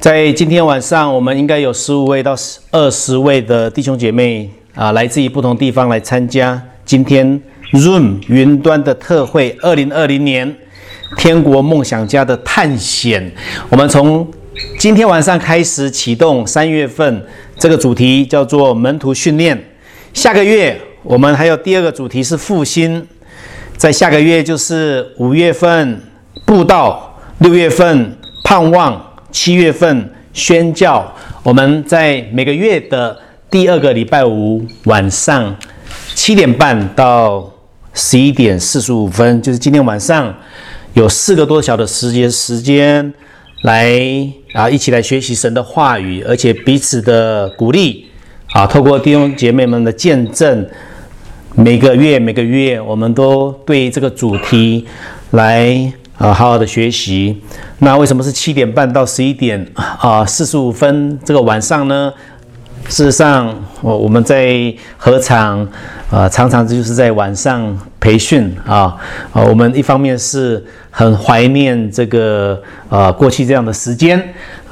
在今天晚上，我们应该有十五位到二十位的弟兄姐妹啊，来自于不同地方来参加今天 Zoom 云端的特会，二零二零年天国梦想家的探险。我们从今天晚上开始启动三月份这个主题叫做门徒训练。下个月我们还有第二个主题是复兴，在下个月就是五月份布道，六月份盼望。七月份宣教，我们在每个月的第二个礼拜五晚上七点半到十一点四十五分，就是今天晚上有四个多小的时间时间来啊，一起来学习神的话语，而且彼此的鼓励啊，透过弟兄姐妹们的见证，每个月每个月我们都对这个主题来。啊，好好的学习。那为什么是七点半到十一点啊？四十五分这个晚上呢？事实上，我我们在合场啊，常常就是在晚上培训啊。啊，我们一方面是很怀念这个啊过去这样的时间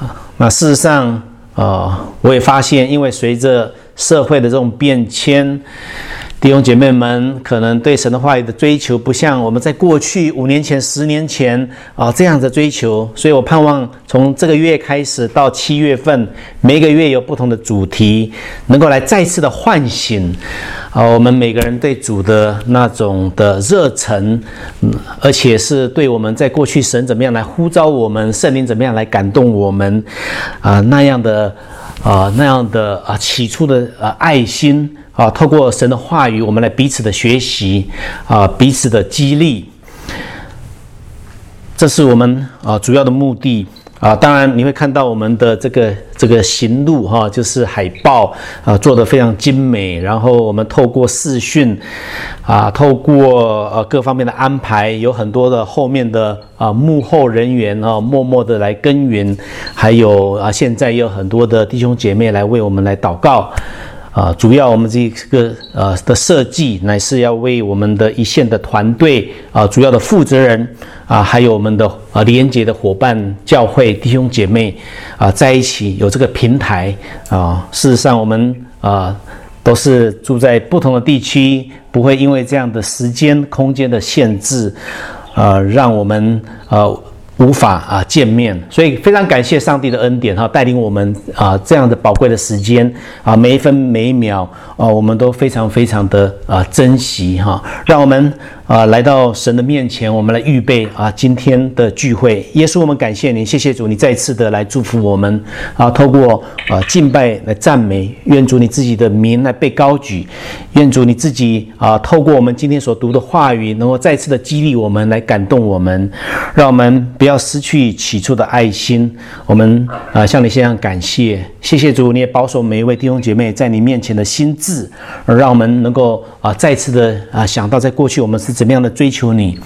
啊。那事实上啊，我也发现，因为随着社会的这种变迁。弟兄姐妹们，可能对神的话语的追求，不像我们在过去五年前、十年前啊这样的追求。所以我盼望从这个月开始到七月份，每个月有不同的主题，能够来再次的唤醒啊我们每个人对主的那种的热忱，而且是对我们在过去神怎么样来呼召我们，圣灵怎么样来感动我们啊那样的啊那样的啊起初的啊爱心。啊，透过神的话语，我们来彼此的学习，啊，彼此的激励，这是我们啊主要的目的啊。当然，你会看到我们的这个这个行路哈，就是海报啊做的非常精美。然后我们透过视讯啊，透过呃各方面的安排，有很多的后面的啊幕后人员啊，默默的来耕耘，还有啊现在也有很多的弟兄姐妹来为我们来祷告。啊，主要我们这个呃的设计，乃是要为我们的一线的团队啊，主要的负责人啊，还有我们的啊连接的伙伴、教会弟兄姐妹啊，在一起有这个平台啊。事实上，我们啊都是住在不同的地区，不会因为这样的时间、空间的限制，呃，让我们呃。无法啊见面，所以非常感谢上帝的恩典哈，带领我们啊这样的宝贵的时间啊，每一分每一秒啊，我们都非常非常的啊珍惜哈，让我们。啊，来到神的面前，我们来预备啊今天的聚会。耶稣，我们感谢你，谢谢主，你再次的来祝福我们啊，透过啊敬拜来赞美，愿主你自己的名来被高举，愿主你自己啊透过我们今天所读的话语，能够再次的激励我们，来感动我们，让我们不要失去起初的爱心。我们啊向你献上感谢，谢谢主，你也保守每一位弟兄姐妹在你面前的心智，而让我们能够啊再次的啊想到在过去我们是。怎么样的追求你，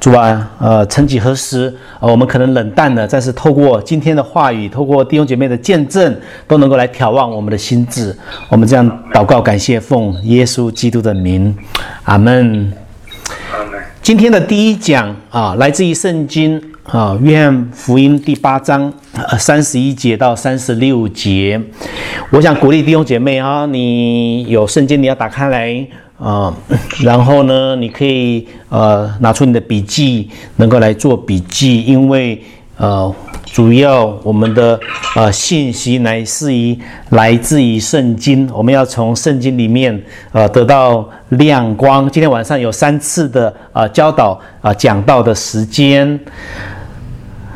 主啊，呃，曾几何时，呃，我们可能冷淡了，但是透过今天的话语，透过弟兄姐妹的见证，都能够来眺望我们的心智。我们这样祷告，感谢奉耶稣基督的名，阿门。今天的第一讲啊，来自于圣经啊，约翰福音第八章三十一节到三十六节。我想鼓励弟兄姐妹啊，你有圣经，你要打开来。啊，然后呢，你可以呃拿出你的笔记，能够来做笔记，因为呃主要我们的呃信息来自于来自于圣经，我们要从圣经里面呃得到亮光。今天晚上有三次的呃教导啊讲道的时间，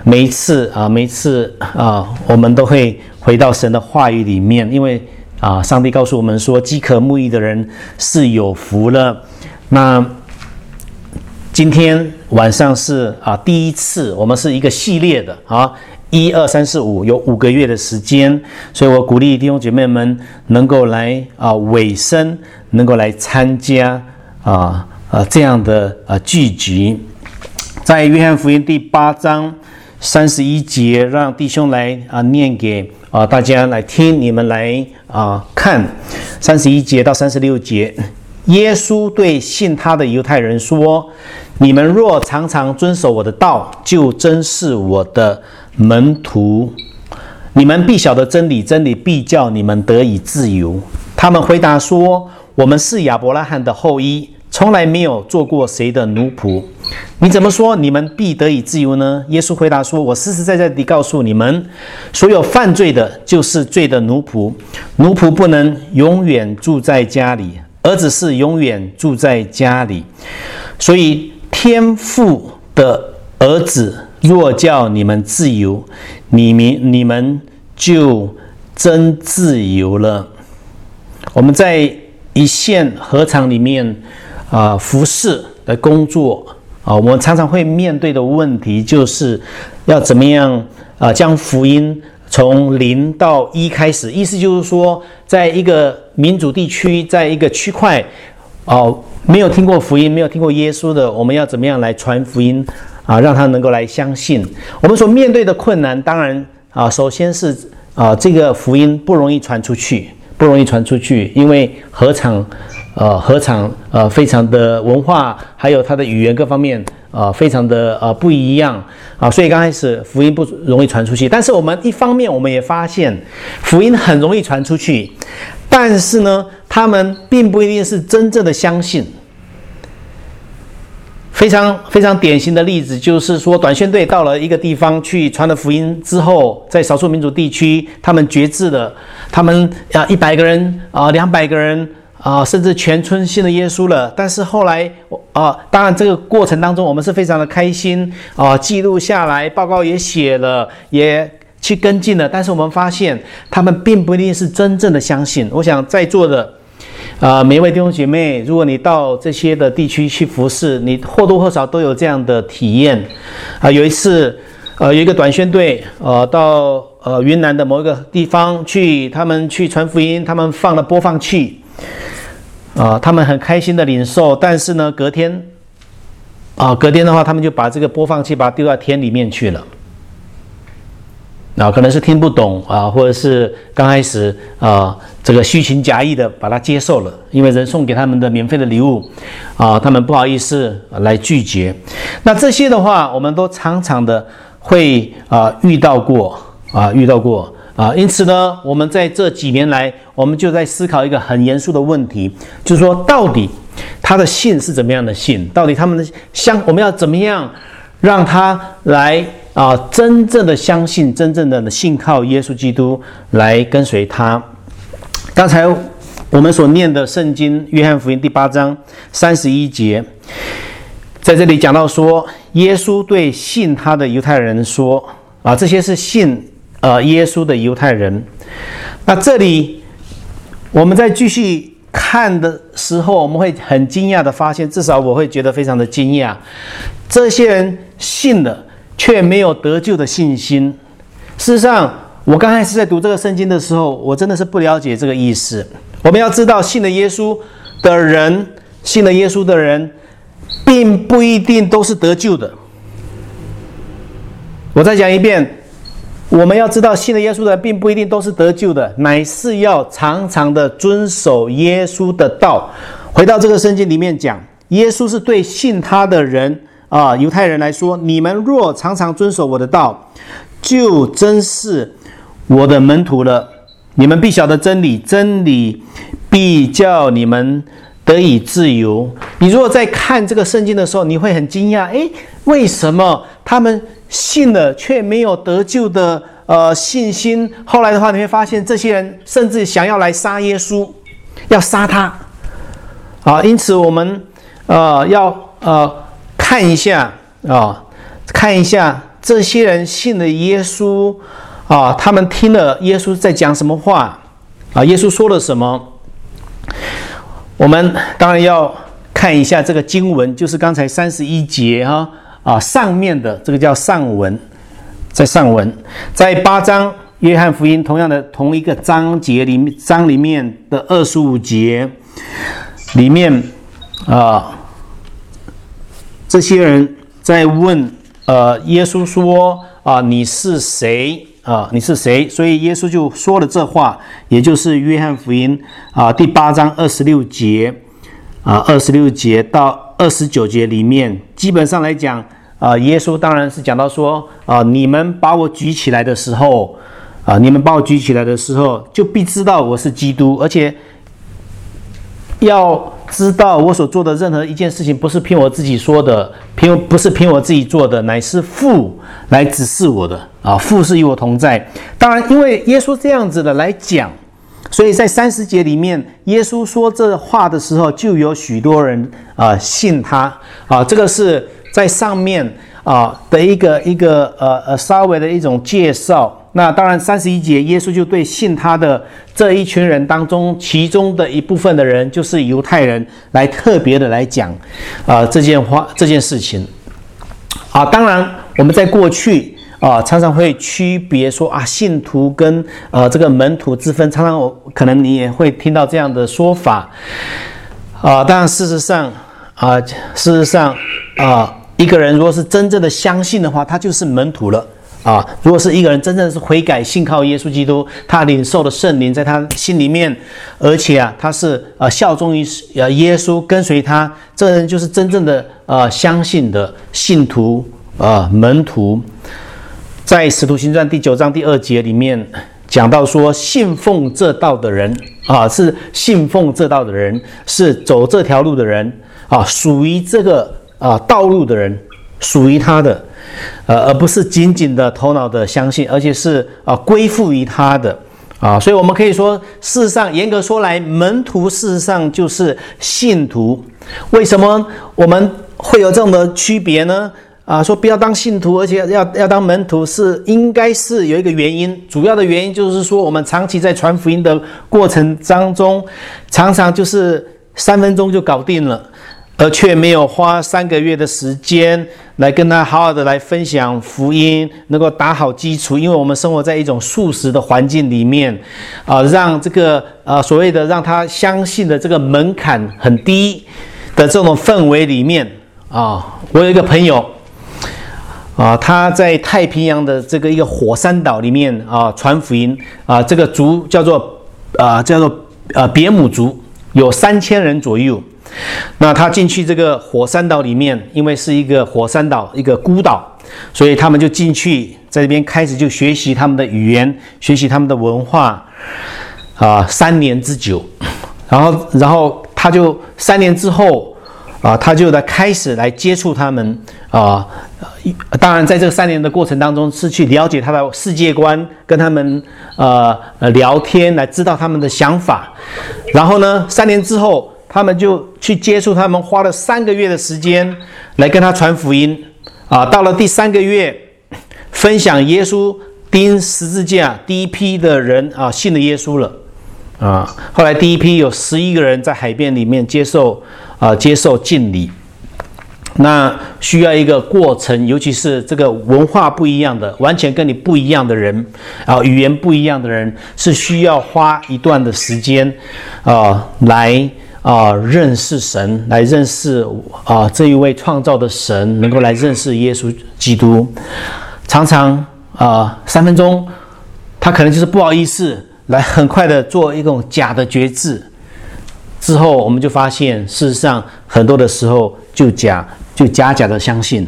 每一次啊每一次啊我们都会回到神的话语里面，因为。啊！上帝告诉我们说，饥渴慕义的人是有福了。那今天晚上是啊第一次，我们是一个系列的啊，一二三四五，有五个月的时间，所以我鼓励弟兄姐妹们能够来啊尾声，能够来参加啊啊这样的啊聚集，在约翰福音第八章三十一节，让弟兄来啊念给。啊，大家来听，你们来啊看，三十一节到三十六节，耶稣对信他的犹太人说：“你们若常常遵守我的道，就真是我的门徒。你们必晓得真理，真理必叫你们得以自由。”他们回答说：“我们是亚伯拉罕的后裔，从来没有做过谁的奴仆。你怎么说你们必得以自由呢？”耶稣回答说：“我实实在在地告诉你们，所有犯罪的，就是罪的奴仆。奴仆不能永远住在家里，儿子是永远住在家里。所以天父的儿子若叫你们自由，你们你们就真自由了。”我们在一线合场里面啊服侍的工作啊，我们常常会面对的问题就是要怎么样啊将福音从零到一开始，意思就是说，在一个民主地区，在一个区块哦，没有听过福音、没有听过耶稣的，我们要怎么样来传福音啊，让他能够来相信？我们所面对的困难，当然啊，首先是啊，这个福音不容易传出去。不容易传出去，因为何尝，呃，合场，呃，非常的文化，还有它的语言各方面，呃，非常的呃不一样啊，所以刚开始福音不容易传出去。但是我们一方面我们也发现，福音很容易传出去，但是呢，他们并不一定是真正的相信。非常非常典型的例子就是说，短宣队到了一个地方去传了福音之后，在少数民族地区，他们觉志了，他们啊一百个人啊两百个人啊，甚至全村信了耶稣了。但是后来啊，当然这个过程当中，我们是非常的开心啊，记录下来，报告也写了，也去跟进了。但是我们发现，他们并不一定是真正的相信。我想在座的。啊，每一位弟兄姐妹，如果你到这些的地区去服侍，你或多或少都有这样的体验。啊，有一次，呃，有一个短宣队，呃，到呃云南的某一个地方去，他们去传福音，他们放了播放器，啊，他们很开心的领受，但是呢，隔天，啊，隔天的话，他们就把这个播放器把它丢到天里面去了。啊，可能是听不懂啊，或者是刚开始啊，这个虚情假意的把它接受了，因为人送给他们的免费的礼物，啊，他们不好意思来拒绝。那这些的话，我们都常常的会啊遇到过啊遇到过啊，因此呢，我们在这几年来，我们就在思考一个很严肃的问题，就是说，到底他的信是怎么样的信？到底他们的相，我们要怎么样让他来？啊，真正的相信，真正的信靠耶稣基督来跟随他。刚才我们所念的圣经，约翰福音第八章三十一节，在这里讲到说，耶稣对信他的犹太人说：“啊，这些是信呃耶稣的犹太人。”那这里我们在继续看的时候，我们会很惊讶的发现，至少我会觉得非常的惊讶，这些人信了。却没有得救的信心。事实上，我刚开始在读这个圣经的时候，我真的是不了解这个意思。我们要知道，信了耶稣的人，信了耶稣的人，并不一定都是得救的。我再讲一遍，我们要知道，信了耶稣的人，并不一定都是得救的，乃是要常常的遵守耶稣的道。回到这个圣经里面讲，耶稣是对信他的人。啊，犹太人来说，你们若常常遵守我的道，就真是我的门徒了。你们必晓得真理，真理必叫你们得以自由。你如果在看这个圣经的时候，你会很惊讶，诶，为什么他们信了却没有得救的呃信心？后来的话，你会发现，这些人甚至想要来杀耶稣，要杀他。啊，因此我们呃要呃。看一下啊，看一下这些人信了耶稣啊，他们听了耶稣在讲什么话啊？耶稣说了什么？我们当然要看一下这个经文，就是刚才三十一节哈啊上面的这个叫上文，在上文，在八章约翰福音同样的同一个章节里面章里面的二十五节里面啊。这些人在问，呃，耶稣说：“啊，你是谁？啊，你是谁？”所以耶稣就说了这话，也就是约翰福音啊第八章二十六节啊二十六节到二十九节里面，基本上来讲啊，耶稣当然是讲到说啊，你们把我举起来的时候啊，你们把我举起来的时候，就必知道我是基督，而且要知道我所做的任何一件事情，不是凭我自己说的，凭不是凭我自己做的，乃是父来指示我的啊，父是与我同在。当然，因为耶稣这样子的来讲。所以在三十节里面，耶稣说这话的时候，就有许多人啊信他啊。这个是在上面啊的一个一个呃呃稍微的一种介绍。那当然，三十一节，耶稣就对信他的这一群人当中，其中的一部分的人，就是犹太人，来特别的来讲啊这件话这件事情啊。当然，我们在过去。啊，常常会区别说啊，信徒跟呃这个门徒之分，常常我可能你也会听到这样的说法啊。但事实上啊，事实上啊，一个人如果是真正的相信的话，他就是门徒了啊。如果是一个人真正是悔改信靠耶稣基督，他领受的圣灵在他心里面，而且啊，他是呃效忠于呃耶稣，跟随他，这人就是真正的呃相信的信徒啊门徒。在《使徒行传》第九章第二节里面讲到说，信奉这道的人啊，是信奉这道的人，是走这条路的人啊，属于这个啊道路的人，属于他的，呃，而不是仅仅的头脑的相信，而且是啊归附于他的啊。所以，我们可以说，事实上，严格说来，门徒事实上就是信徒。为什么我们会有这种的区别呢？啊，说不要当信徒，而且要要当门徒，是应该是有一个原因。主要的原因就是说，我们长期在传福音的过程当中，常常就是三分钟就搞定了，而却没有花三个月的时间来跟他好好的来分享福音，能够打好基础。因为我们生活在一种素食的环境里面，啊，让这个啊所谓的让他相信的这个门槛很低的这种氛围里面啊，我有一个朋友。啊，他在太平洋的这个一个火山岛里面啊传福音啊，这个族叫做啊叫做呃别姆族，有三千人左右。那他进去这个火山岛里面，因为是一个火山岛，一个孤岛，所以他们就进去，在这边开始就学习他们的语言，学习他们的文化啊，三年之久。然后，然后他就三年之后啊，他就来开始来接触他们啊。当然，在这三年的过程当中，是去了解他的世界观，跟他们呃聊天，来知道他们的想法。然后呢，三年之后，他们就去接触他们，花了三个月的时间来跟他传福音啊。到了第三个月，分享耶稣钉十字架，第一批的人啊信了耶稣了啊。后来第一批有十一个人在海边里面接受啊接受敬礼。那需要一个过程，尤其是这个文化不一样的、完全跟你不一样的人啊，语言不一样的人，是需要花一段的时间啊，来啊认识神，来认识啊这一位创造的神，能够来认识耶稣基督。常常啊，三分钟，他可能就是不好意思，来很快的做一种假的觉知，之后我们就发现，事实上很多的时候就假。就假假的相信，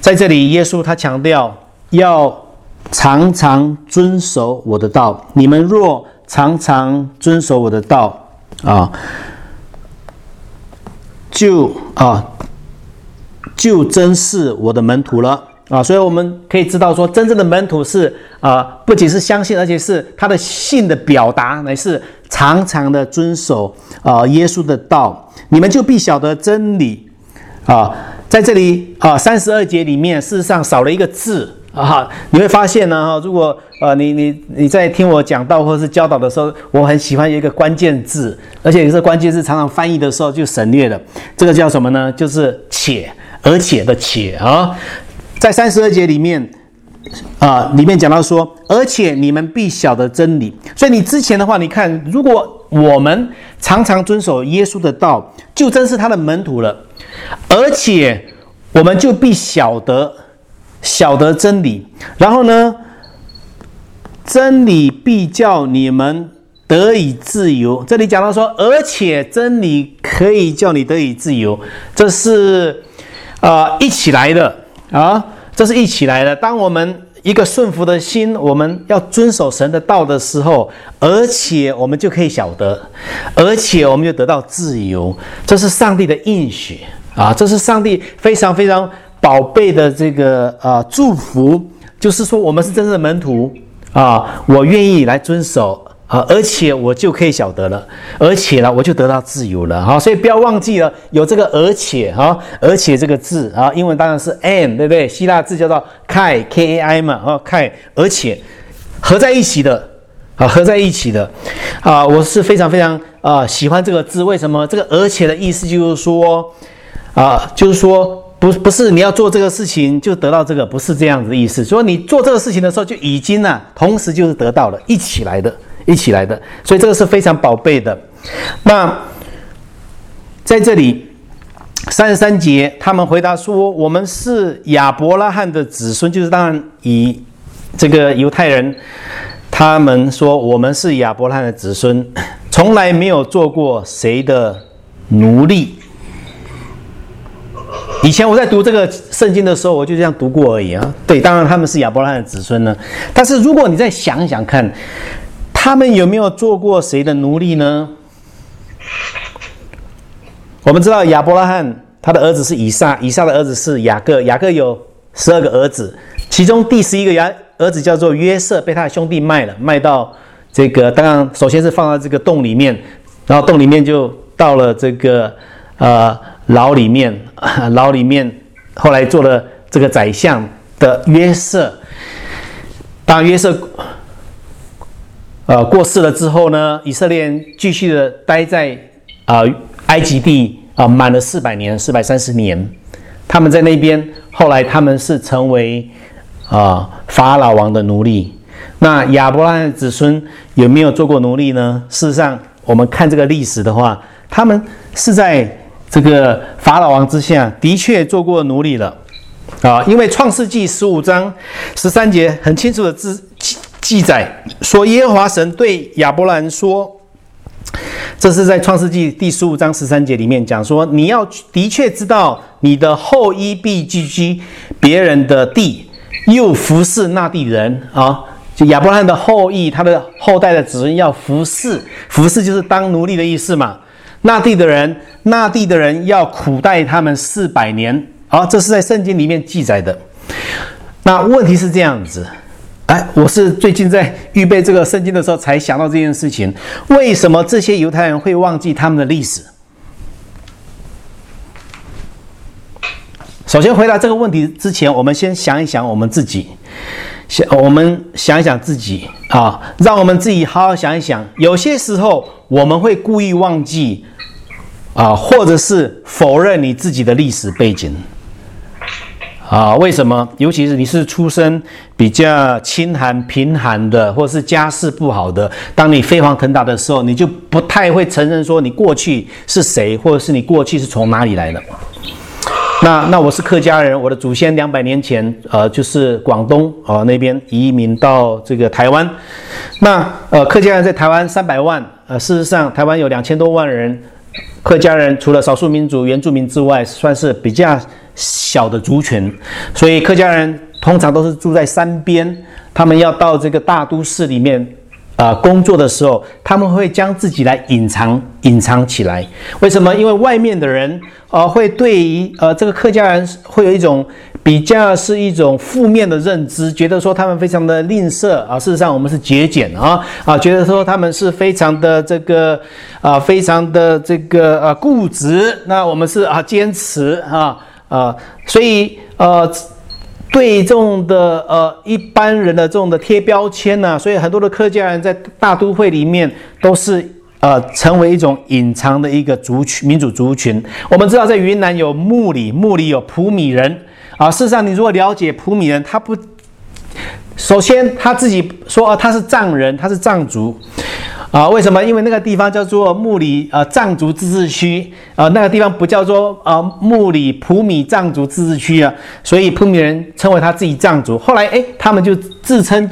在这里，耶稣他强调要常常遵守我的道。你们若常常遵守我的道，啊，就啊，就真是我的门徒了啊。所以我们可以知道，说真正的门徒是啊，不仅是相信，而且是他的信的表达，乃是常常的遵守啊耶稣的道。你们就必晓得真理。啊，在这里啊，三十二节里面，事实上少了一个字啊哈。你会发现呢，哈，如果呃，你你你在听我讲道或者是教导的时候，我很喜欢一个关键字，而且这关键字常常翻译的时候就省略了。这个叫什么呢？就是且，而且的且啊，在三十二节里面啊，里面讲到说，而且你们必晓得真理。所以你之前的话，你看，如果我们常常遵守耶稣的道，就真是他的门徒了。而且，我们就必晓得晓得真理，然后呢，真理必叫你们得以自由。这里讲到说，而且真理可以叫你得以自由，这是啊一起来的啊，这是一起来的。当我们一个顺服的心，我们要遵守神的道的时候，而且我们就可以晓得，而且我们就得到自由。这是上帝的应许啊！这是上帝非常非常宝贝的这个啊祝福，就是说我们是真正的门徒啊，我愿意来遵守。啊，而且我就可以晓得了，而且呢，我就得到自由了。好，所以不要忘记了有这个“而且”哈，而且这个字啊，英文当然是 “and”，对不对？希腊字叫做 “kai”，k a i 嘛，啊，kai，而且合在一起的，啊，合在一起的，啊，我是非常非常啊喜欢这个字。为什么？这个“而且”的意思就是说，啊，就是说。不不是你要做这个事情就得到这个，不是这样子的意思。所以你做这个事情的时候就已经呢，同时就是得到了，一起来的，一起来的。所以这个是非常宝贝的。那在这里三十三节，他们回答说：“我们是亚伯拉罕的子孙。”就是当然以这个犹太人，他们说我们是亚伯拉罕的子孙，从来没有做过谁的奴隶。以前我在读这个圣经的时候，我就这样读过而已啊。对，当然他们是亚伯拉罕的子孙呢。但是如果你再想想看，他们有没有做过谁的奴隶呢？我们知道亚伯拉罕他的儿子是以撒，以撒的儿子是雅各，雅各有十二个儿子，其中第十一个儿子叫做约瑟，被他的兄弟卖了，卖到这个当然首先是放到这个洞里面，然后洞里面就到了这个呃。牢里面，牢里面，后来做了这个宰相的约瑟。当约瑟呃过世了之后呢，以色列人继续的待在啊埃及地啊，满了四百年，四百三十年。他们在那边，后来他们是成为啊法老王的奴隶。那亚伯拉罕子孙有没有做过奴隶呢？事实上，我们看这个历史的话，他们是在。这个法老王之下的确做过奴隶了，啊，因为创世纪十五章十三节很清楚的记记载说，耶和华神对亚伯兰说，这是在创世纪第十五章十三节里面讲说，你要的确知道你的后裔必居居别人的地，又服侍那地人啊，就亚伯兰的后裔，他的后代的子孙要服侍，服侍就是当奴隶的意思嘛。那地的人，那地的人要苦待他们四百年。好，这是在圣经里面记载的。那问题是这样子，哎，我是最近在预备这个圣经的时候才想到这件事情。为什么这些犹太人会忘记他们的历史？首先回答这个问题之前，我们先想一想我们自己，想我们想一想自己啊，让我们自己好好想一想。有些时候我们会故意忘记。啊，或者是否认你自己的历史背景啊？为什么？尤其是你是出身比较清寒、贫寒的，或者是家世不好的，当你飞黄腾达的时候，你就不太会承认说你过去是谁，或者是你过去是从哪里来的。那那我是客家人，我的祖先两百年前，呃，就是广东啊那边移民到这个台湾。那呃，客家人在台湾三百万，呃，事实上台湾有两千多万人。客家人除了少数民族原住民之外，算是比较小的族群，所以客家人通常都是住在山边。他们要到这个大都市里面啊工作的时候，他们会将自己来隐藏、隐藏起来。为什么？因为外面的人啊会对于呃这个客家人会有一种。比较是一种负面的认知，觉得说他们非常的吝啬啊。事实上，我们是节俭啊啊，觉得说他们是非常的这个啊，非常的这个呃固执。那我们是啊坚持啊啊，所以呃对这种的呃一般人的这种的贴标签呢，所以很多的客家人在大都会里面都是呃成为一种隐藏的一个族群民主族群。我们知道在云南有木里，木里有普米人。啊，事实上，你如果了解普米人，他不，首先他自己说啊，他是藏人，他是藏族，啊，为什么？因为那个地方叫做木里呃藏族自治区，啊，那个地方不叫做啊木里普米藏族自治区啊，所以普米人称为他自己藏族。后来哎，他们就自称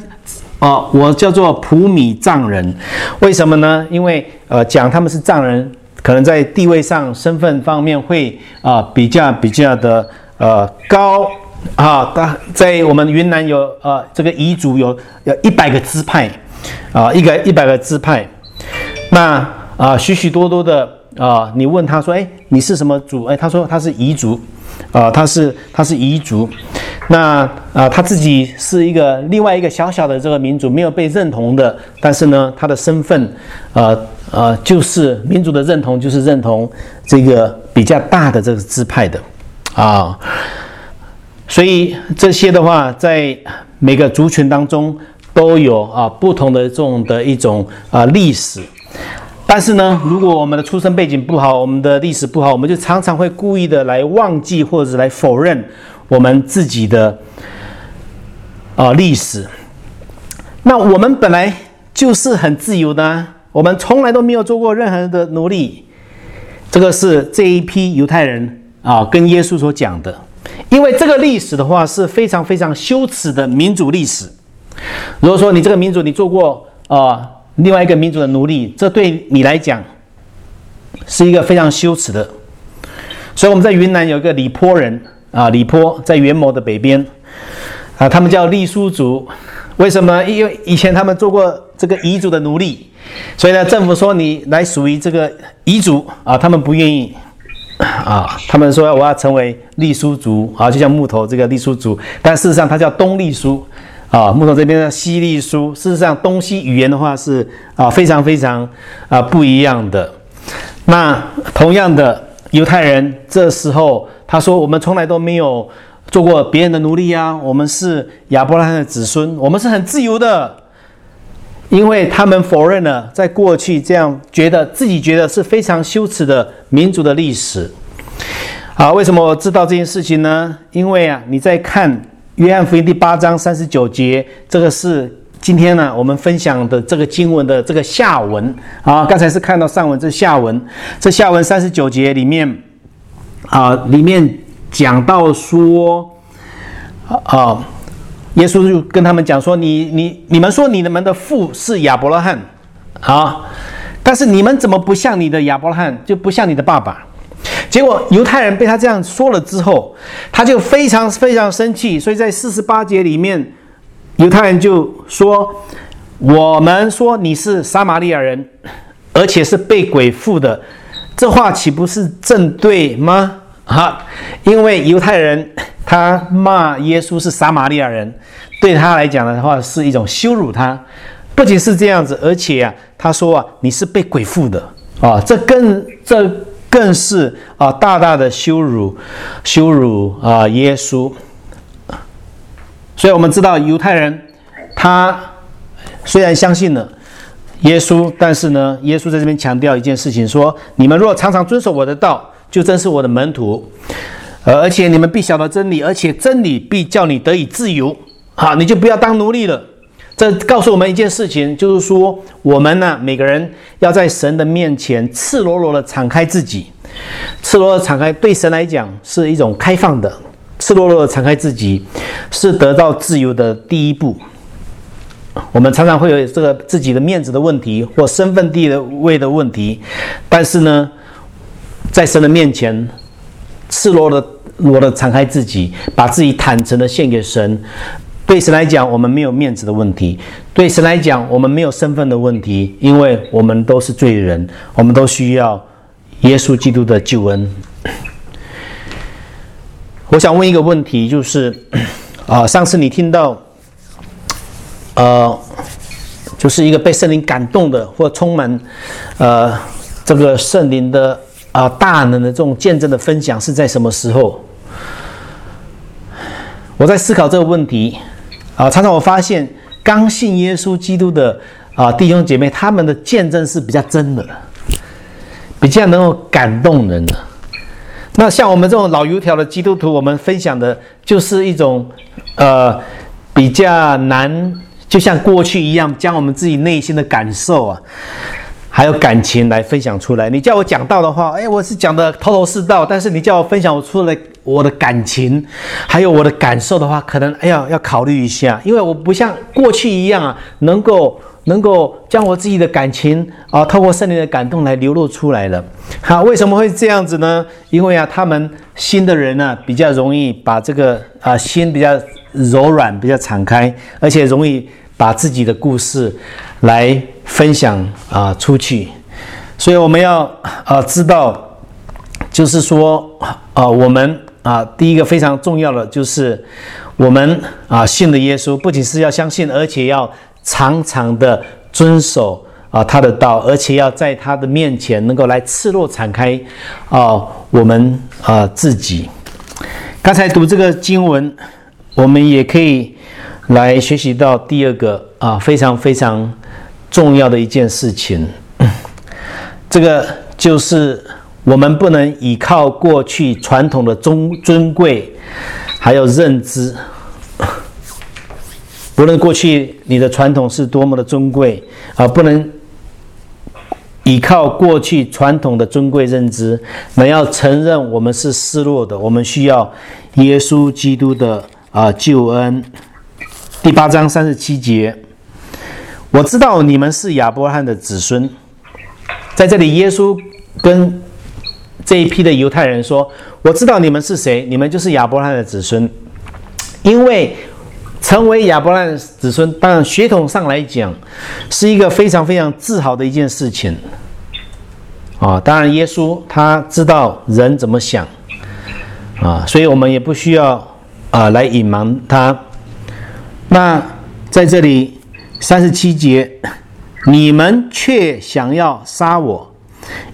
啊，我叫做普米藏人，为什么呢？因为呃讲他们是藏人，可能在地位上、身份方面会啊比较比较的。呃，高啊，在我们云南有呃这个彝族有有一百个支派啊，一个一百个支派，那啊许许多多的啊，你问他说，哎，你是什么族？哎，他说他是彝族，啊，他是他是彝族，那啊他自己是一个另外一个小小的这个民族，没有被认同的，但是呢，他的身份，呃呃，就是民族的认同，就是认同这个比较大的这个支派的，啊。所以这些的话，在每个族群当中都有啊不同的这种的一种啊历史。但是呢，如果我们的出生背景不好，我们的历史不好，我们就常常会故意的来忘记或者来否认我们自己的啊历史。那我们本来就是很自由的，我们从来都没有做过任何的奴隶。这个是这一批犹太人啊跟耶稣所讲的。因为这个历史的话是非常非常羞耻的民主历史。如果说你这个民族你做过啊另外一个民族的奴隶，这对你来讲是一个非常羞耻的。所以我们在云南有一个李坡人啊，李坡在元谋的北边啊，他们叫隶书族。为什么？因为以前他们做过这个彝族的奴隶，所以呢，政府说你来属于这个彝族啊，他们不愿意。啊，他们说我要成为隶书族啊，就像木头这个隶书族，但事实上它叫东隶书啊，木头这边的西隶书。事实上，东西语言的话是啊非常非常啊不一样的。那同样的，犹太人这时候他说，我们从来都没有做过别人的奴隶啊，我们是亚伯拉罕的子孙，我们是很自由的。因为他们否认了在过去这样觉得自己觉得是非常羞耻的民族的历史，啊，为什么我知道这件事情呢？因为啊，你在看约翰福音第八章三十九节，这个是今天呢我们分享的这个经文的这个下文啊。刚才是看到上文，这下文，这下文三十九节里面啊，里面讲到说啊。耶稣就跟他们讲说：“你、你、你们说你们的父是亚伯拉罕，啊，但是你们怎么不像你的亚伯拉罕，就不像你的爸爸？”结果犹太人被他这样说了之后，他就非常非常生气。所以在四十八节里面，犹太人就说：“我们说你是撒玛利亚人，而且是被鬼附的，这话岂不是正对吗？”哈，因为犹太人。他骂耶稣是撒玛利亚人，对他来讲的话是一种羞辱。他不仅是这样子，而且啊，他说啊，你是被鬼附的啊，这更这更是啊，大大的羞辱，羞辱啊耶稣。所以我们知道犹太人他虽然相信了耶稣，但是呢，耶稣在这边强调一件事情，说你们若常常遵守我的道，就真是我的门徒。而而且你们必晓得真理，而且真理必叫你得以自由。好，你就不要当奴隶了。这告诉我们一件事情，就是说我们呢，每个人要在神的面前赤裸裸的敞开自己，赤裸裸敞开，对神来讲是一种开放的，赤裸裸的敞开自己是得到自由的第一步。我们常常会有这个自己的面子的问题或身份地位的问题，但是呢，在神的面前赤裸的。裸的敞开自己，把自己坦诚的献给神。对神来讲，我们没有面子的问题；对神来讲，我们没有身份的问题，因为我们都是罪人，我们都需要耶稣基督的救恩。我想问一个问题，就是啊，上次你听到，呃，就是一个被圣灵感动的，或充满呃这个圣灵的啊大能的这种见证的分享，是在什么时候？我在思考这个问题，啊，常常我发现刚信耶稣基督的啊弟兄姐妹，他们的见证是比较真的，比较能够感动人的。那像我们这种老油条的基督徒，我们分享的就是一种呃比较难，就像过去一样，将我们自己内心的感受啊，还有感情来分享出来。你叫我讲道的话，哎，我是讲的头头是道；但是你叫我分享我出来我的感情，还有我的感受的话，可能哎呀要考虑一下，因为我不像过去一样啊，能够。能够将我自己的感情啊，透过圣灵的感动来流露出来了。好，为什么会这样子呢？因为啊，他们新的人呢，比较容易把这个啊心比较柔软，比较敞开，而且容易把自己的故事来分享啊出去。所以我们要啊知道，就是说啊，我们啊第一个非常重要的就是我们啊信的耶稣，不仅是要相信，而且要。常常的遵守啊他的道，而且要在他的面前能够来赤裸敞开啊我们啊自己。刚才读这个经文，我们也可以来学习到第二个啊非常非常重要的一件事情，这个就是我们不能依靠过去传统的尊尊贵，还有认知。无论过去你的传统是多么的尊贵啊，不能依靠过去传统的尊贵认知，那要承认我们是失落的，我们需要耶稣基督的啊救恩。第八章三十七节，我知道你们是亚伯拉罕的子孙，在这里耶稣跟这一批的犹太人说：“我知道你们是谁，你们就是亚伯拉罕的子孙，因为。”成为亚伯拉罕子孙，当然血统上来讲，是一个非常非常自豪的一件事情啊。当然，耶稣他知道人怎么想啊，所以我们也不需要啊来隐瞒他。那在这里三十七节，你们却想要杀我，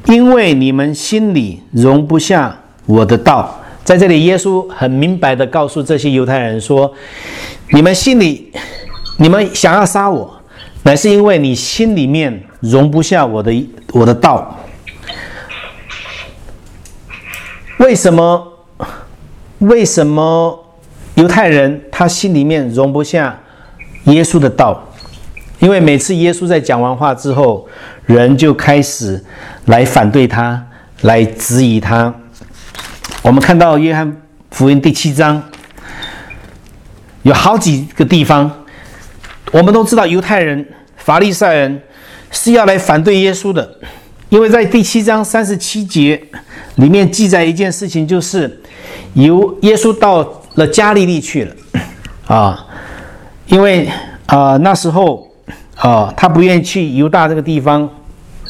因为你们心里容不下我的道。在这里，耶稣很明白的告诉这些犹太人说。你们心里，你们想要杀我，乃是因为你心里面容不下我的我的道。为什么？为什么犹太人他心里面容不下耶稣的道？因为每次耶稣在讲完话之后，人就开始来反对他，来质疑他。我们看到约翰福音第七章。有好几个地方，我们都知道犹太人、法利赛人是要来反对耶稣的，因为在第七章三十七节里面记载一件事情，就是由耶稣到了加利利去了啊，因为啊那时候啊他不愿意去犹大这个地方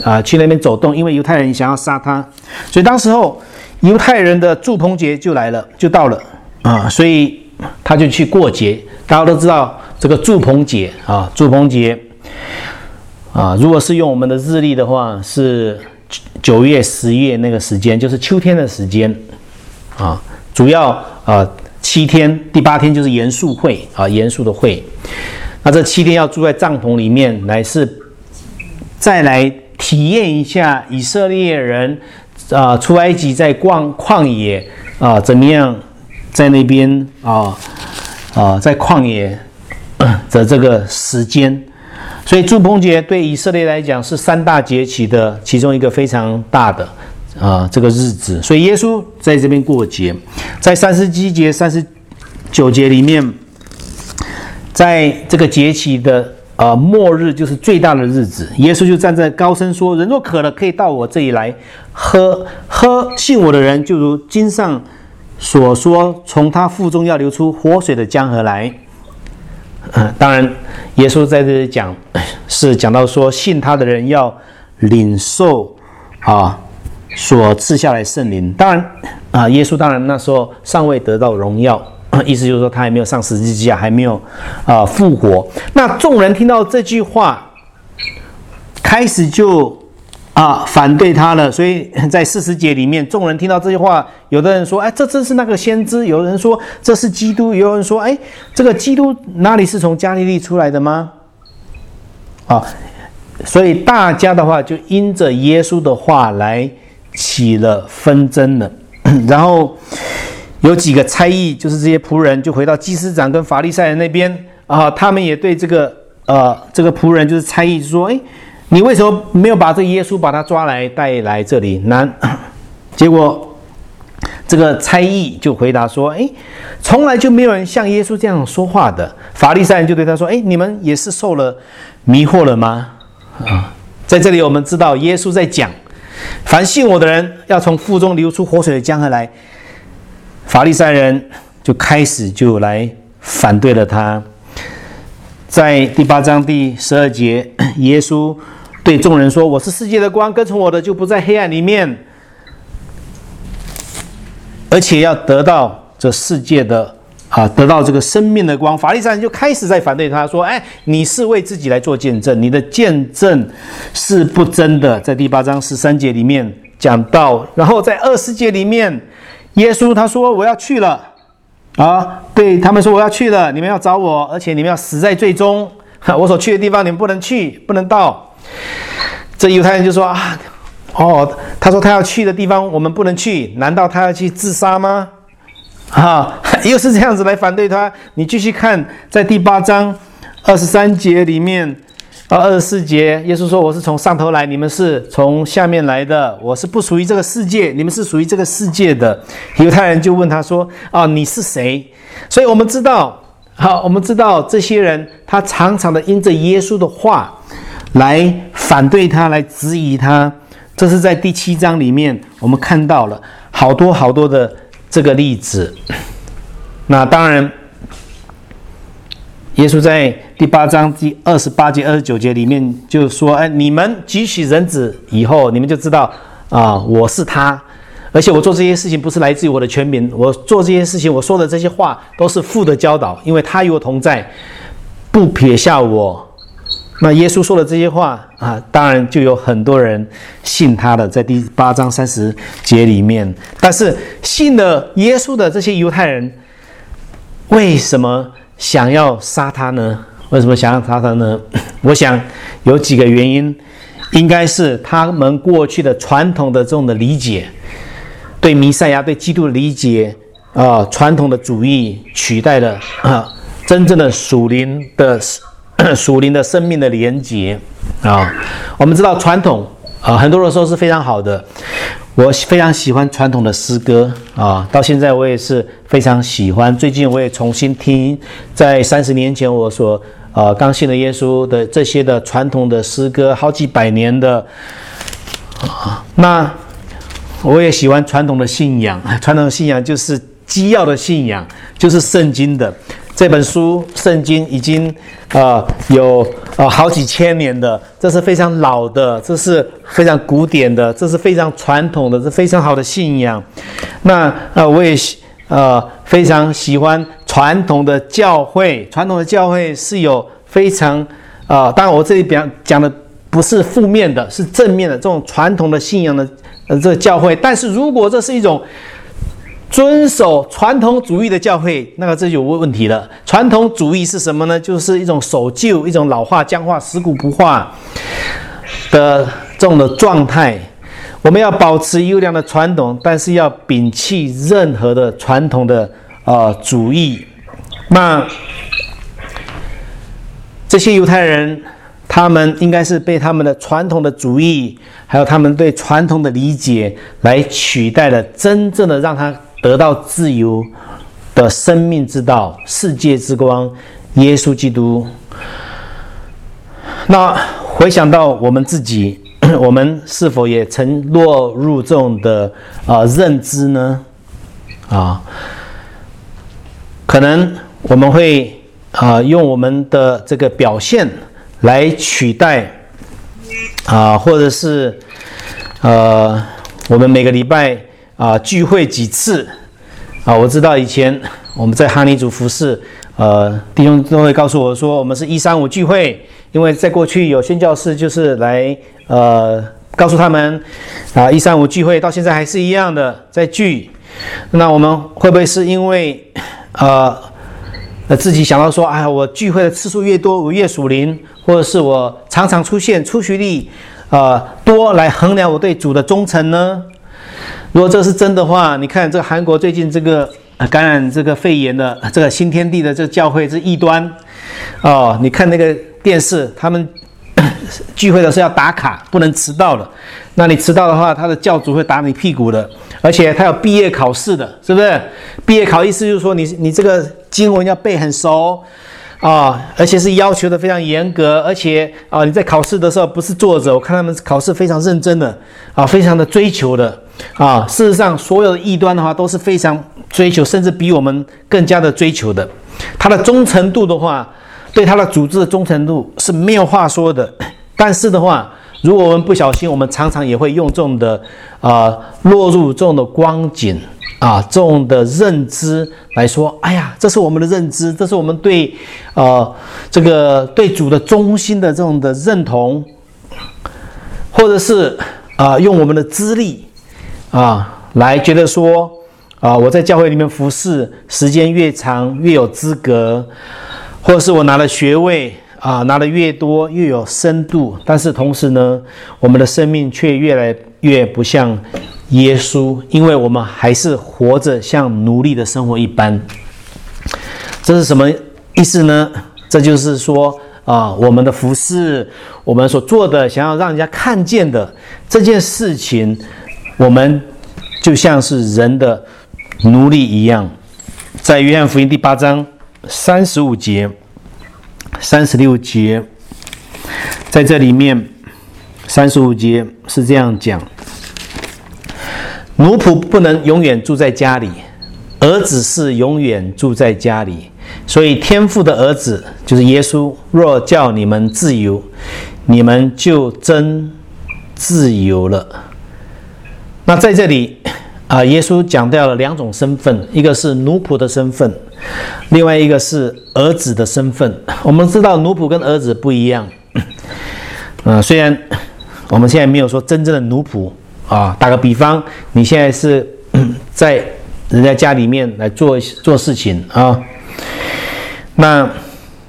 啊去那边走动，因为犹太人想要杀他，所以当时候犹太人的祝棚节就来了，就到了啊，所以。他就去过节，大家都知道这个祝棚节啊，祝棚节啊，如果是用我们的日历的话，是九月、十月那个时间，就是秋天的时间啊。主要啊七天，第八天就是严肃会啊，严肃的会。那这七天要住在帐篷里面，来是再来体验一下以色列人啊出埃及在逛旷野啊怎么样。在那边啊啊，在旷野的这个时间，所以祝棚节对以色列来讲是三大节期的其中一个非常大的啊这个日子。所以耶稣在这边过节，在三十七节、三十九节里面，在这个节期的呃末日就是最大的日子，耶稣就站在高声说：“人若渴了，可以到我这里来喝。喝信我的人，就如经上。”所说从他腹中要流出活水的江河来，嗯，当然，耶稣在这里讲是讲到说信他的人要领受啊所赐下来圣灵。当然啊，耶稣当然那时候尚未得到荣耀，意思就是说他还没有上十字架，还没有啊复活。那众人听到这句话，开始就。啊，反对他了，所以在四十节里面，众人听到这句话，有的人说：“哎，这真是那个先知。”有人说：“这是基督。”有人说：“哎，这个基督哪里是从加利利出来的吗？”啊，所以大家的话就因着耶稣的话来起了纷争了。然后有几个差役，就是这些仆人，就回到祭司长跟法利赛人那边啊，他们也对这个呃这个仆人就是差役说：“哎。”你为什么没有把这耶稣把他抓来带来这里？难。结果这个差役就回答说：“哎，从来就没有人像耶稣这样说话的。”法利赛人就对他说：“哎，你们也是受了迷惑了吗？”啊，在这里我们知道耶稣在讲，凡信我的人要从腹中流出活水的江河来。法利赛人就开始就来反对了他。在第八章第十二节，耶稣对众人说：“我是世界的光，跟从我的就不在黑暗里面，而且要得到这世界的啊，得到这个生命的光。”法利赛人就开始在反对他，说：“哎，你是为自己来做见证，你的见证是不真的。”在第八章十三节里面讲到，然后在二十节里面，耶稣他说：“我要去了。”啊，对他们说我要去了，你们要找我，而且你们要死在最终。我所去的地方你们不能去，不能到。这犹太人就说啊，哦，他说他要去的地方我们不能去，难道他要去自杀吗？啊，又是这样子来反对他。你继续看，在第八章二十三节里面。到二十四节，耶稣说：“我是从上头来，你们是从下面来的。我是不属于这个世界，你们是属于这个世界的。”犹太人就问他说：“啊，你是谁？”所以我们知道，好，我们知道这些人他常常的因着耶稣的话来反对他，来质疑他。这是在第七章里面我们看到了好多好多的这个例子。那当然。耶稣在第八章第二十八节、二十九节里面就说：“哎，你们举起人子以后，你们就知道啊，我是他，而且我做这些事情不是来自于我的权柄，我做这些事情，我说的这些话都是父的教导，因为他与我同在，不撇下我。那耶稣说的这些话啊，当然就有很多人信他的，在第八章三十节里面。但是信了耶稣的这些犹太人，为什么？”想要杀他呢？为什么想要杀他呢？我想有几个原因，应该是他们过去的传统的这种的理解，对弥赛亚、对基督的理解啊，传统的主义取代了啊，真正的属灵的 属灵的生命的连结啊。我们知道传统啊，很多的时候是非常好的。我非常喜欢传统的诗歌啊，到现在我也是非常喜欢。最近我也重新听，在三十年前我所呃刚信了耶稣的这些的传统的诗歌，好几百年的啊。那我也喜欢传统的信仰，传统的信仰就是基要的信仰，就是圣经的。这本书《圣经》已经啊有啊好几千年的，这是非常老的，这是非常古典的，这是非常传统的，是非常好的信仰。那啊，我也呃非常喜欢传统的教会，传统的教会是有非常啊，当然我这里讲讲的不是负面的，是正面的这种传统的信仰的呃这个教会。但是如果这是一种遵守传统主义的教会，那个这就有问题了。传统主义是什么呢？就是一种守旧、一种老化、僵化、死古不化的这种的状态。我们要保持优良的传统，但是要摒弃任何的传统的呃主义。那这些犹太人，他们应该是被他们的传统的主义，还有他们对传统的理解，来取代了真正的让他。得到自由的生命之道，世界之光，耶稣基督。那回想到我们自己，我们是否也曾落入这种的啊认知呢？啊，可能我们会啊用我们的这个表现来取代啊，或者是呃，我们每个礼拜。啊，聚会几次啊？我知道以前我们在哈尼族服饰，呃，弟兄都会告诉我说，我们是一三五聚会，因为在过去有宣教士就是来呃告诉他们啊，一三五聚会到现在还是一样的在聚。那我们会不会是因为呃自己想到说，哎，我聚会的次数越多，我越属灵，或者是我常常出现出席率呃多来衡量我对主的忠诚呢？如果这是真的话，你看这韩国最近这个感染这个肺炎的这个新天地的这个教会是异端哦。你看那个电视，他们聚会的时候要打卡，不能迟到的。那你迟到的话，他的教主会打你屁股的，而且他有毕业考试的，是不是？毕业考意思就是说，你你这个经文要背很熟啊，而且是要求的非常严格，而且啊，你在考试的时候不是坐着，我看他们考试非常认真的啊，非常的追求的啊。事实上，所有的异端的话都是非常追求，甚至比我们更加的追求的。他的忠诚度的话。对他的组织的忠诚度是没有话说的，但是的话，如果我们不小心，我们常常也会用这种的，啊，落入这种的光景啊，这种的认知来说，哎呀，这是我们的认知，这是我们对，呃，这个对主的忠心的这种的认同，或者是啊，用我们的资历啊来觉得说，啊，我在教会里面服侍时间越长越有资格。或者是我拿了学位啊，拿的越多越有深度，但是同时呢，我们的生命却越来越不像耶稣，因为我们还是活着像奴隶的生活一般。这是什么意思呢？这就是说啊，我们的服饰，我们所做的，想要让人家看见的这件事情，我们就像是人的奴隶一样，在约翰福音第八章。三十五节、三十六节，在这里面，三十五节是这样讲：奴仆不能永远住在家里，儿子是永远住在家里。所以天父的儿子就是耶稣，若叫你们自由，你们就真自由了。那在这里。啊，耶稣讲到了两种身份，一个是奴仆的身份，另外一个是儿子的身份。我们知道奴仆跟儿子不一样。嗯，虽然我们现在没有说真正的奴仆啊，打个比方，你现在是 在人家家里面来做做事情啊，那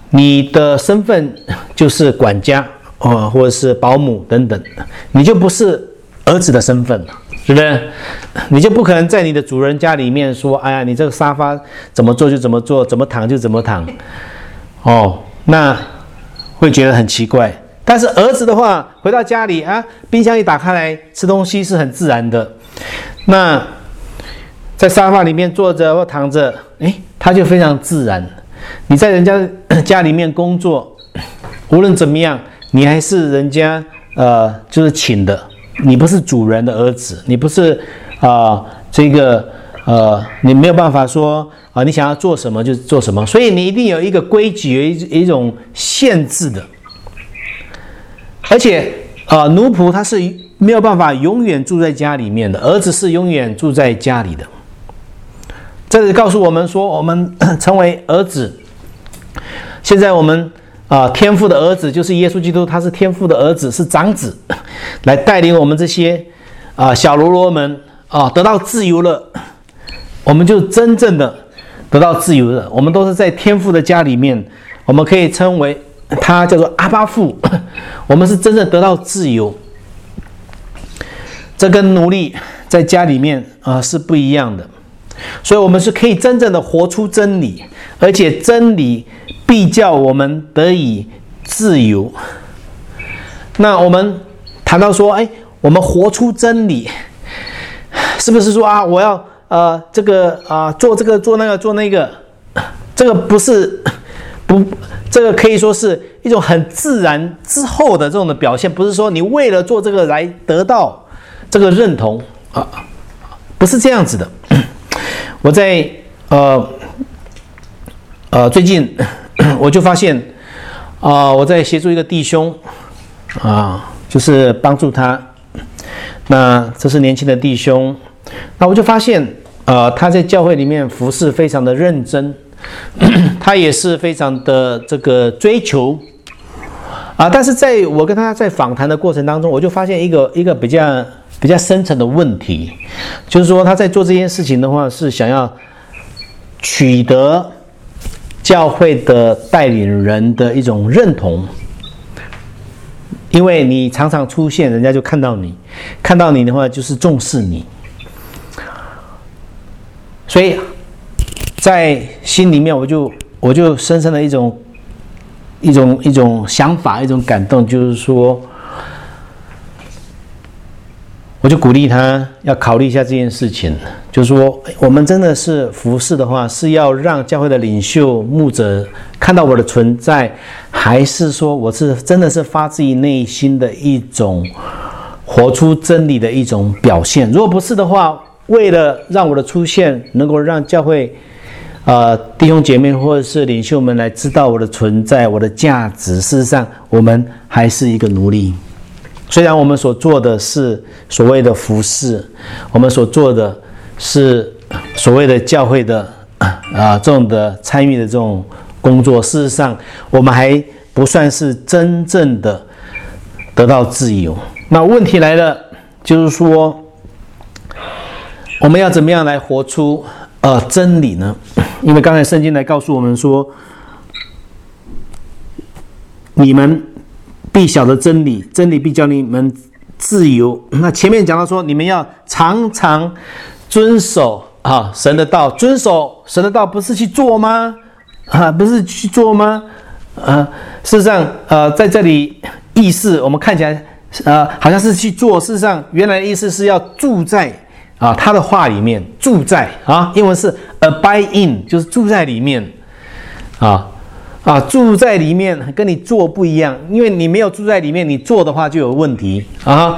你的身份就是管家啊，或者是保姆等等，你就不是儿子的身份了。是不是？你就不可能在你的主人家里面说：“哎呀，你这个沙发怎么坐就怎么坐，怎么躺就怎么躺。”哦，那会觉得很奇怪。但是儿子的话，回到家里啊，冰箱一打开来吃东西是很自然的。那在沙发里面坐着或躺着，哎，他就非常自然。你在人家家里面工作，无论怎么样，你还是人家呃，就是请的。你不是主人的儿子，你不是啊，这个呃，你没有办法说啊，你想要做什么就做什么，所以你一定有一个规矩，有一一种限制的。而且啊，奴仆他是没有办法永远住在家里面的，儿子是永远住在家里的。这里告诉我们说，我们 成为儿子，现在我们。啊，天父的儿子就是耶稣基督，他是天父的儿子，是长子，来带领我们这些啊小喽啰们啊得到自由了，我们就真正的得到自由了。我们都是在天父的家里面，我们可以称为他叫做阿巴父，我们是真正得到自由。这跟奴隶在家里面啊是不一样的，所以我们是可以真正的活出真理，而且真理。必叫我们得以自由。那我们谈到说，哎，我们活出真理，是不是说啊，我要呃这个啊做这个做那个做那个？这个不是不，这个可以说是一种很自然之后的这种的表现，不是说你为了做这个来得到这个认同啊，不是这样子的。我在呃呃最近。我就发现，啊，我在协助一个弟兄，啊，就是帮助他。那这是年轻的弟兄，那我就发现，呃，他在教会里面服侍非常的认真，他也是非常的这个追求，啊，但是在我跟他在访谈的过程当中，我就发现一个一个比较比较深层的问题，就是说他在做这件事情的话，是想要取得。教会的带领人的一种认同，因为你常常出现，人家就看到你，看到你的话就是重视你，所以在心里面我就我就深深的一种一种一种想法，一种感动，就是说，我就鼓励他要考虑一下这件事情，就是说，我们真的是服侍的话，是要让教会的领袖牧者看到我的存在，还是说我是真的是发自于内心的一种活出真理的一种表现？如果不是的话，为了让我的出现能够让教会。呃，弟兄姐妹或者是领袖们来知道我的存在，我的价值。事实上，我们还是一个奴隶。虽然我们所做的是所谓的服侍，我们所做的是所谓的教会的啊这种的参与的这种工作，事实上，我们还不算是真正的得到自由。那问题来了，就是说，我们要怎么样来活出呃真理呢？因为刚才圣经来告诉我们说，你们必晓得真理，真理必叫你们自由。那前面讲到说，你们要常常遵守啊神的道，遵守神的道不是去做吗？啊，不是去做吗？啊，事实上，呃，在这里意思我们看起来，呃，好像是去做，事实上原来的意思是要住在。啊，他的话里面住在啊，英文是 abide in，就是住在里面，啊啊，住在里面跟你做不一样，因为你没有住在里面，你做的话就有问题啊。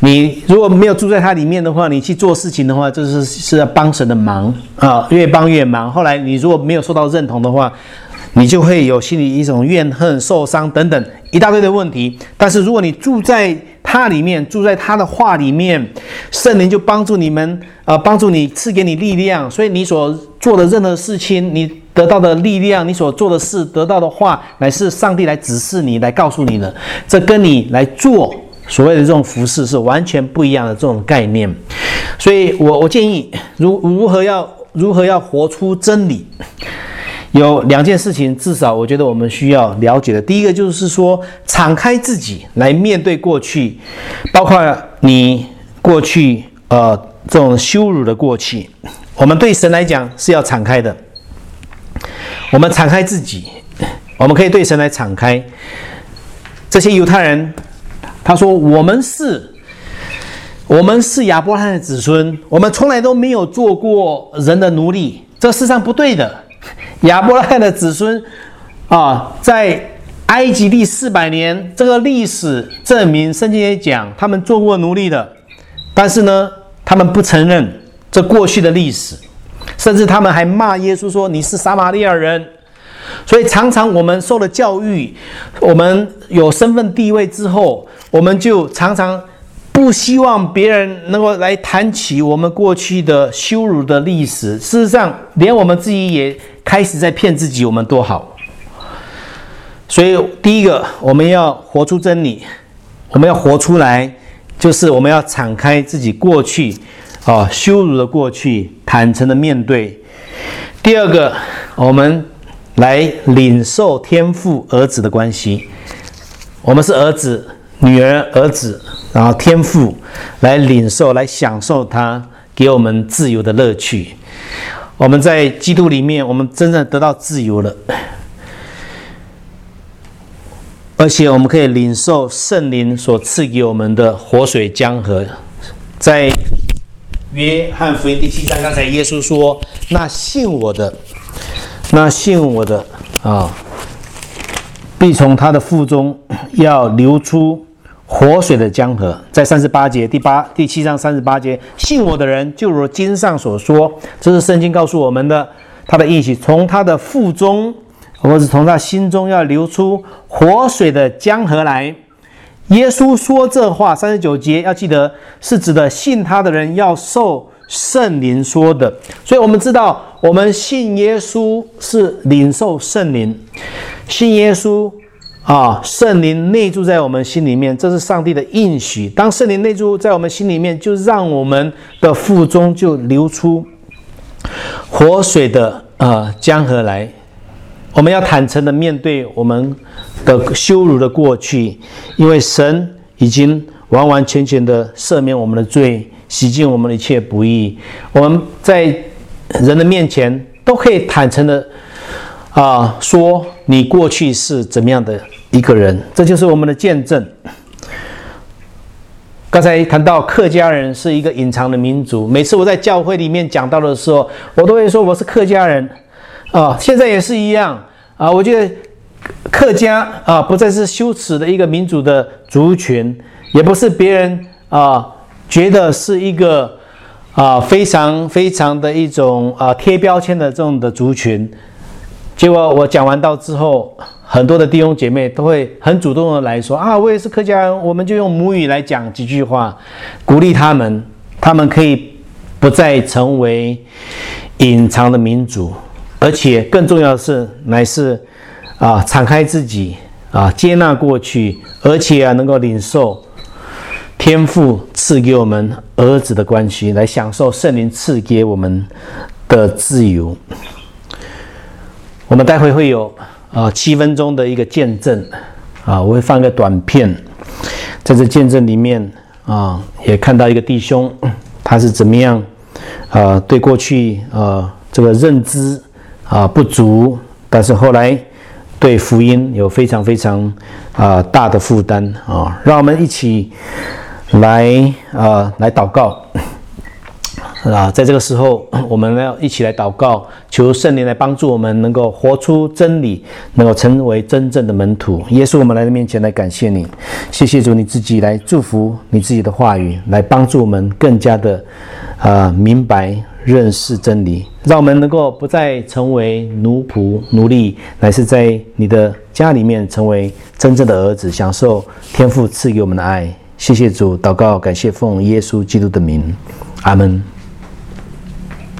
你如果没有住在它里面的话，你去做事情的话，就是是要帮神的忙啊，越帮越忙。后来你如果没有受到认同的话，你就会有心里一种怨恨、受伤等等一大堆的问题。但是如果你住在他里面，住在他的话里面，圣灵就帮助你们，呃，帮助你赐给你力量。所以你所做的任何事情，你得到的力量，你所做的事，得到的话，乃是上帝来指示你，来告诉你的。这跟你来做所谓的这种服饰是完全不一样的这种概念。所以我我建议，如如何要如何要活出真理。有两件事情，至少我觉得我们需要了解的。第一个就是说，敞开自己来面对过去，包括你过去呃这种羞辱的过去。我们对神来讲是要敞开的。我们敞开自己，我们可以对神来敞开。这些犹太人，他说：“我们是，我们是亚伯拉罕的子孙，我们从来都没有做过人的奴隶，这世上不对的。”亚伯拉罕的子孙啊，在埃及第四百年，这个历史证明，圣经也讲他们做过奴隶的，但是呢，他们不承认这过去的历史，甚至他们还骂耶稣说：“你是撒玛利亚人。”所以常常我们受了教育，我们有身份地位之后，我们就常常。不希望别人能够来谈起我们过去的羞辱的历史。事实上，连我们自己也开始在骗自己，我们多好。所以，第一个，我们要活出真理，我们要活出来，就是我们要敞开自己过去啊羞辱的过去，坦诚的面对。第二个，我们来领受天父儿子的关系，我们是儿子。女儿、儿子，然后天父来领受、来享受他给我们自由的乐趣。我们在基督里面，我们真正得到自由了，而且我们可以领受圣灵所赐给我们的活水江河。在约翰福音第七章，刚才耶稣说：“那信我的，那信我的啊，必从他的腹中要流出。”活水的江河，在三十八节第八第七章三十八节，信我的人就如经上所说，这是圣经告诉我们的，他的意思，从他的腹中，或是从他心中要流出活水的江河来。耶稣说这话，三十九节要记得，是指的信他的人要受圣灵说的。所以我们知道，我们信耶稣是领受圣灵，信耶稣。啊，圣灵内住在我们心里面，这是上帝的应许。当圣灵内住在我们心里面，就让我们的腹中就流出活水的啊江河来。我们要坦诚的面对我们的羞辱的过去，因为神已经完完全全的赦免我们的罪，洗净我们的一切不义。我们在人的面前都可以坦诚的。啊，说你过去是怎么样的一个人，这就是我们的见证。刚才谈到客家人是一个隐藏的民族，每次我在教会里面讲到的时候，我都会说我是客家人啊，现在也是一样啊。我觉得客家啊，不再是羞耻的一个民族的族群，也不是别人啊觉得是一个啊非常非常的一种啊贴标签的这种的族群。结果我讲完到之后。很多的弟兄姐妹都会很主动的来说啊，我也是客家人，我们就用母语来讲几句话，鼓励他们，他们可以不再成为隐藏的民族，而且更重要的是，乃是啊，敞开自己啊，接纳过去，而且啊，能够领受天父赐给我们儿子的关系，来享受圣灵赐给我们的自由。我们待会会有。啊，七分钟的一个见证，啊，我会放个短片，在这见证里面啊，也看到一个弟兄，他是怎么样啊，对过去啊这个认知啊不足，但是后来对福音有非常非常啊大的负担啊，让我们一起来啊来祷告。啊，在这个时候，我们要一起来祷告，求圣灵来帮助我们，能够活出真理，能够成为真正的门徒。耶稣，我们来到面前来感谢你，谢谢主，你自己来祝福你自己的话语，来帮助我们更加的啊明白认识真理，让我们能够不再成为奴仆奴隶，乃是在你的家里面成为真正的儿子，享受天父赐给我们的爱。谢谢主，祷告，感谢奉耶稣基督的名，阿门。